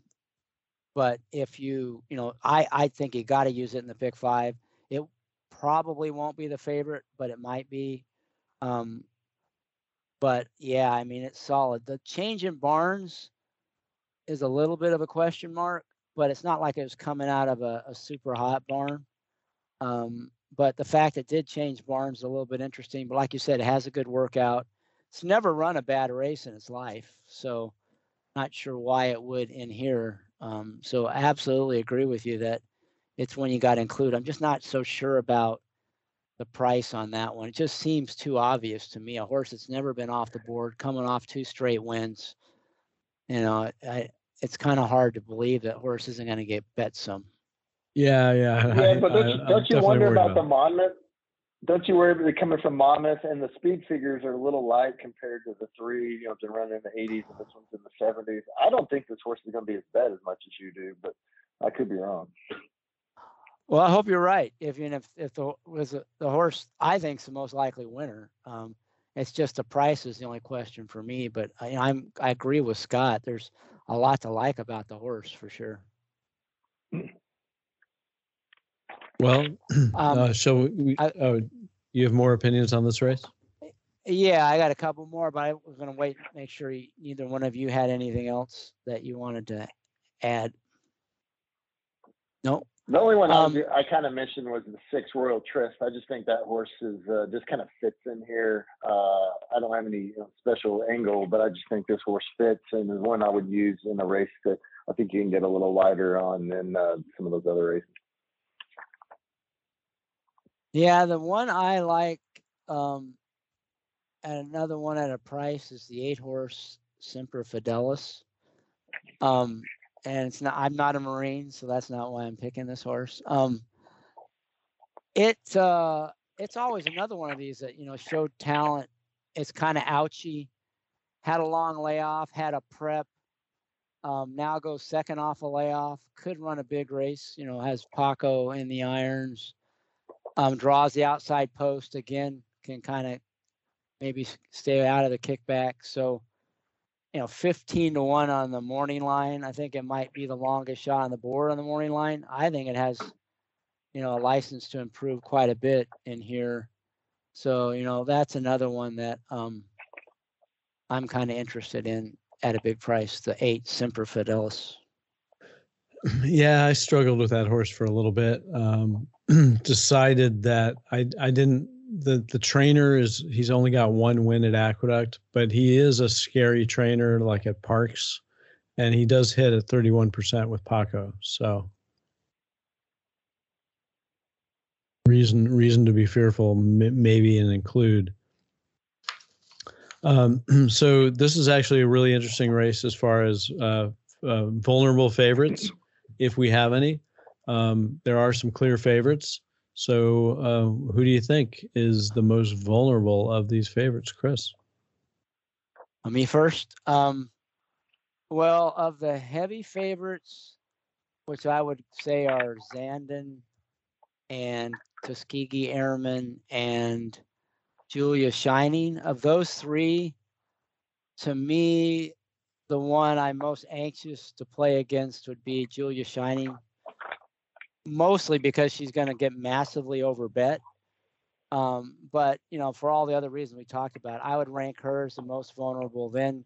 but if you, you know, I I think you got to use it in the pick five. It probably won't be the favorite, but it might be. Um, but yeah, I mean it's solid. The change in barns is a little bit of a question mark, but it's not like it was coming out of a, a super hot barn. Um, but the fact it did change barns is a little bit interesting. But like you said, it has a good workout. It's never run a bad race in its life, so not sure why it would in here. Um, so I absolutely agree with you that it's when you got to include. I'm just not so sure about the price on that one. It just seems too obvious to me. A horse that's never been off the board, coming off two straight wins. You know, I, it's kind of hard to believe that horse isn't going to get bet some. Yeah, yeah. [LAUGHS] Yeah, I- but don't I- you, don't you wonder worried about the Monmouth? Don't you worry about it coming from Monmouth and the speed figures are a little light compared to the three, you know, to run in the 80s and this one's in the 70s. I don't think this horse is going to be as bad as much as you do, but I could be wrong. Well, I hope you're right. If you know, if if the was the horse, I think's the most likely winner. Um, it's just the price is the only question for me. But I, I'm I agree with Scott. There's a lot to like about the horse for sure. Well, [CLEARS THROAT] Um, uh, shall we? I- oh, you have more opinions on this race? Yeah, I got a couple more, but I was going to wait, make sure you, neither one of you had anything else that you wanted to add. No. The only one I, Um, was- I kind of mentioned was the six Royal Tryst. I just think that horse is uh, just kind of fits in here. Uh, I don't have any you know, special angle, but I just think this horse fits and is one I would use in a race that I think you can get a little lighter on than uh, some of those other races. Yeah, the one I like, um, and another one at a price is the eight horse Semper Fidelis. Um, and it's not, I'm not a Marine, so that's not why I'm picking this horse. Um, it, uh, it's always another one of these that, you know, showed talent. It's kind of ouchy, had a long layoff, had a prep. Um, now goes second off a layoff, could run a big race, you know, has Paco in the irons um, draws the outside post again, can kind of maybe stay out of the kickback. So, you know, 15 to 1 on the morning line. I think it might be the longest shot on the board on the morning line. I think it has, you know, a license to improve quite a bit in here. So, you know, that's another one that um, I'm kind of interested in at a big price, the eight Semper Fidelis. [LAUGHS] Yeah, I struggled with that horse for a little bit. Um, [CLEARS THROAT] decided that I I didn't the the trainer is he's only got one win at Aqueduct, but he is a scary trainer like at Parx, and he does hit at thirty one percent with Paco. So reason reason to be fearful maybe and include. Um, [CLEARS THROAT] so this is actually a really interesting race as far as uh, uh, vulnerable favorites, if we have any. Um, there are some clear favorites. So, uh, who do you think is the most vulnerable of these favorites, Chris? Me first. Um, well, of the heavy favorites, which I would say are Zandon and Tuskegee Airmen and Julia Shining, of those three, to me, the one I'm most anxious to play against would be Julia Shining, mostly because she's going to get massively overbet. Um, but you know, for all the other reasons we talked about, I would rank her as the most vulnerable, then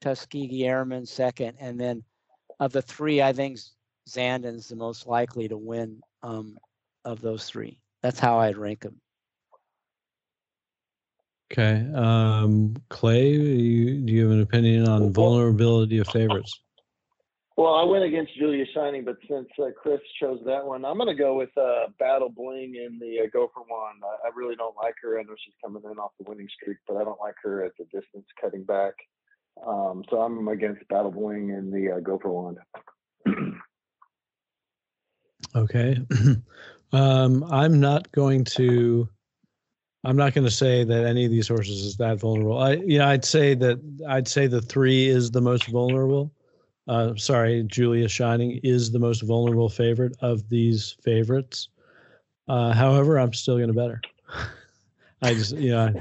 Tuskegee Airmen second, and then of the three, I think Zandon's the most likely to win um, of those three. That's how I'd rank them. Okay. Um, Clay, you, do you have an opinion on vulnerability of favorites? Well, I went against Julia Shining, but since uh, Chris chose that one, I'm going to go with uh, Battle Bling in the uh, Go for Wand. I, I really don't like her. I know she's coming in off the winning streak, but I don't like her at the distance cutting back. Um, so I'm against Battle Bling in the uh, Go for Wand. [CLEARS THROAT] Okay. [CLEARS THROAT] um, I'm not going to. I'm not going to say that any of these horses is that vulnerable. I, yeah, I'd say that I'd say the three is the most vulnerable. Uh, sorry, Julia Shining is the most vulnerable favorite of these favorites. Uh, however, I'm still going to bet her. I just, you know,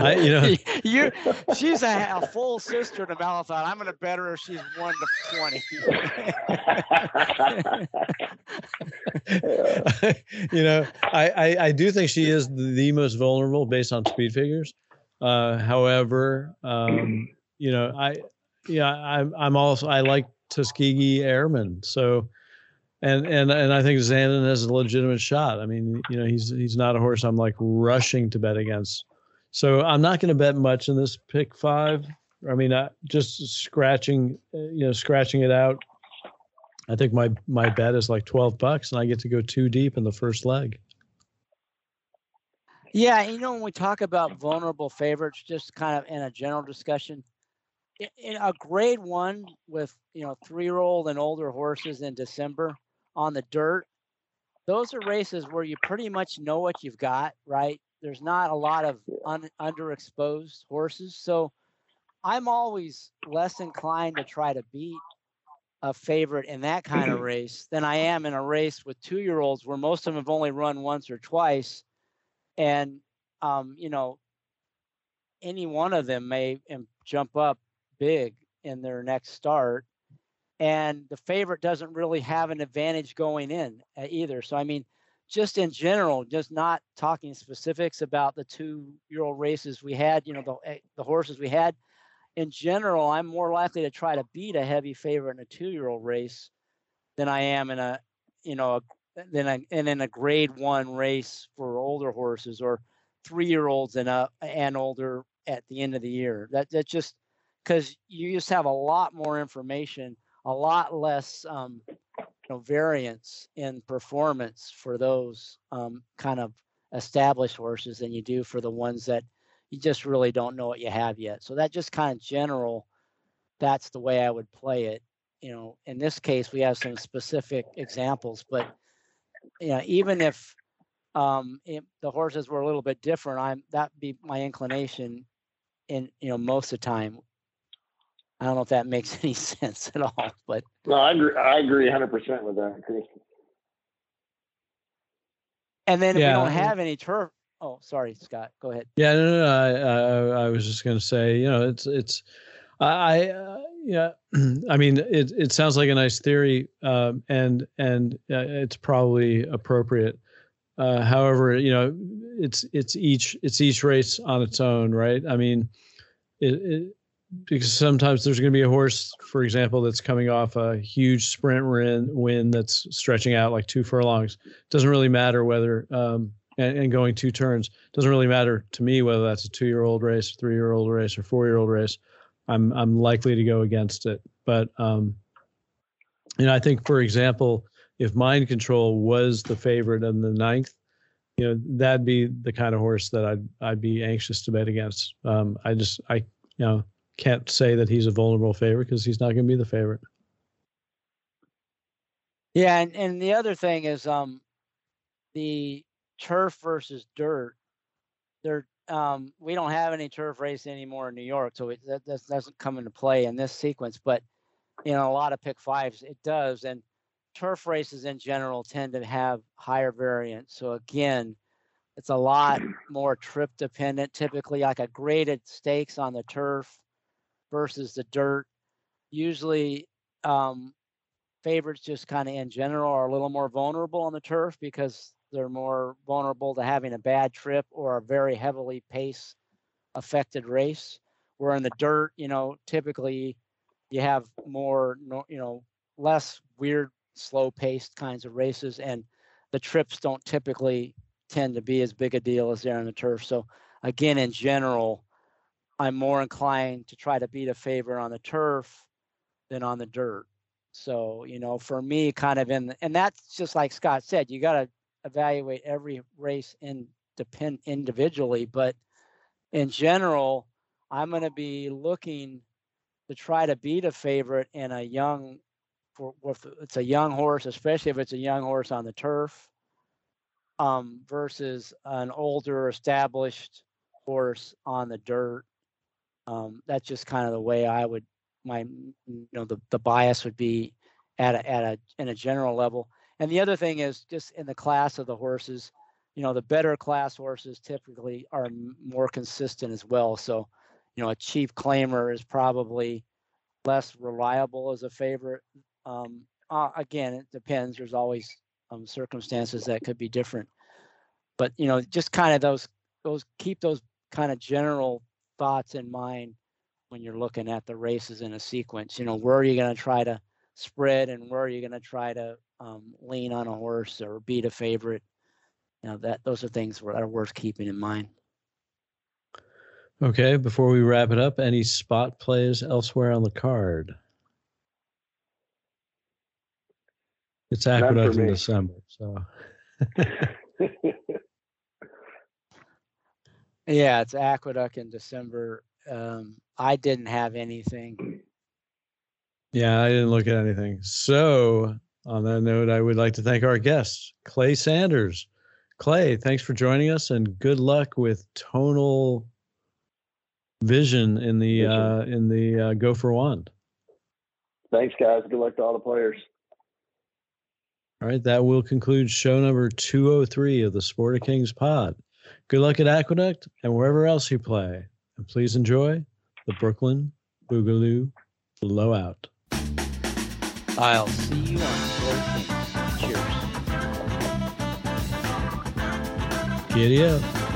I, you know, [LAUGHS] you, she's a, a full sister to Malathaat. I'm going to bet her if she's one to twenty. [LAUGHS] you know, I, I, I do think she is the most vulnerable based on speed figures. Uh, however, um, you know, I, yeah, I'm, I'm also, I like Tuskegee Airmen. So, and, and, and I think Zandon has a legitimate shot. I mean, you know, he's, he's not a horse I'm like rushing to bet against. So I'm not going to bet much in this pick five. I mean, uh, just scratching, uh, you know, scratching it out. I think my my bet is like twelve bucks, and I get to go two deep in the first leg. Yeah, you know, when we talk about vulnerable favorites, just kind of in a general discussion, in, a grade one with you know three year old and older horses in December, on the dirt, those are races where you pretty much know what you've got, right? There's not a lot of un, underexposed horses. So I'm always less inclined to try to beat a favorite in that kind of [CLEARS THROAT] race than I am in a race with two year olds where most of them have only run once or twice. And, um, you know, any one of them may jump up big in their next start. And the favorite doesn't really have an advantage going in uh, either. So, I mean, just in general, just not talking specifics about the two year old races we had, you know, the, eh, the horses we had in general, I'm more likely to try to beat a heavy favorite in a two-year-old race than I am in a, you know, a, than a, and in a grade one race for older horses or three-year-olds and a and older at the end of the year. That that just because you just have a lot more information, a lot less um, you know variance in performance for those um, kind of established horses than you do for the ones that you just really don't know what you have yet. So that just kind of general, that's the way I would play it. You know, in this case, we have some specific examples, but you know, even if um, it, the horses were a little bit different, I'm that'd be my inclination. In you know, most of the time, I don't know if that makes [LAUGHS] any sense at all, but no, I agree. I agree 100 percent with that, Chris. And then if yeah. we don't have any turf, Oh, sorry, Scott. Go ahead. Yeah, no, no, no I, I, I was just going to say, you know, it's it's, I, uh, yeah, [CLEARS THROAT] I mean, it it sounds like a nice theory, um, and and uh, it's probably appropriate. Uh, however, you know, it's it's each it's each race on its own, right? I mean, it, it because sometimes there's going to be a horse, for example, that's coming off a huge sprint win, win that's stretching out like two furlongs. Doesn't really matter whether um, and, and going two turns. Doesn't really matter to me whether that's a two year old race, three year old race, or four year old race. I'm I'm likely to go against it. But um, you know, I think for example, if Mind Control was the favorite in the ninth, you know, that'd be the kind of horse that I'd I'd be anxious to bet against. Um, I just I you know can't say that he's a vulnerable favorite because he's not going to be the favorite. Yeah, and, and the other thing is um the turf versus dirt, there um, we don't have any turf race anymore in New York, so it, that, that doesn't come into play in this sequence. But in a lot of pick fives, it does, and turf races in general tend to have higher variance. So again, it's a lot more trip dependent. Typically, like a graded stakes on the turf versus the dirt. Usually, um, favorites just kind of in general are a little more vulnerable on the turf because they're more vulnerable to having a bad trip or a very heavily pace affected race. Where in the dirt, you know, typically you have more, you know, less weird, slow paced kinds of races, and the trips don't typically tend to be as big a deal as they're on the turf. So, again, in general, I'm more inclined to try to beat a favor on the turf than on the dirt. So, you know, for me, kind of in, and that's just like Scott said, you got to evaluate every race in depend individually, but in general, I'm going to be looking to try to beat a favorite in a young for if it's a young horse, especially if it's a young horse on the turf, um, versus an older established horse on the dirt. Um, that's just kind of the way I would my you know the, the bias would be at a, at a in a general level. And the other thing is just in the class of the horses, you know, the better class horses typically are more consistent as well. So, you know, a chief claimer is probably less reliable as a favorite. Um, uh, again, it depends. There's always um, circumstances that could be different, but you know, just kind of those those keep those kind of general thoughts in mind when you're looking at the races in a sequence. You know, where are you going to try to spread and where are you going to try to um, lean on a horse or beat a favorite. You know that those are things that are worth keeping in mind. Okay, before we wrap it up, any spot plays elsewhere on the card? It's Aqueduct in December, so. [LAUGHS] [LAUGHS] [LAUGHS] yeah, it's Aqueduct in December. Um, I didn't have anything. Yeah, I didn't look at anything. So on that note, I would like to thank our guests, Clay Sanders. Clay, thanks for joining us and good luck with tonal vision in the uh, in the uh, Go for Wand. Thanks, guys. Good luck to all the players. All right, that will conclude show number 203 of the Sport of Kings pod. Good luck at Aqueduct and wherever else you play. And please enjoy the Brooklyn Boogaloo Blowout. I'll see you on Sport Kings. Cheers. Giddy up.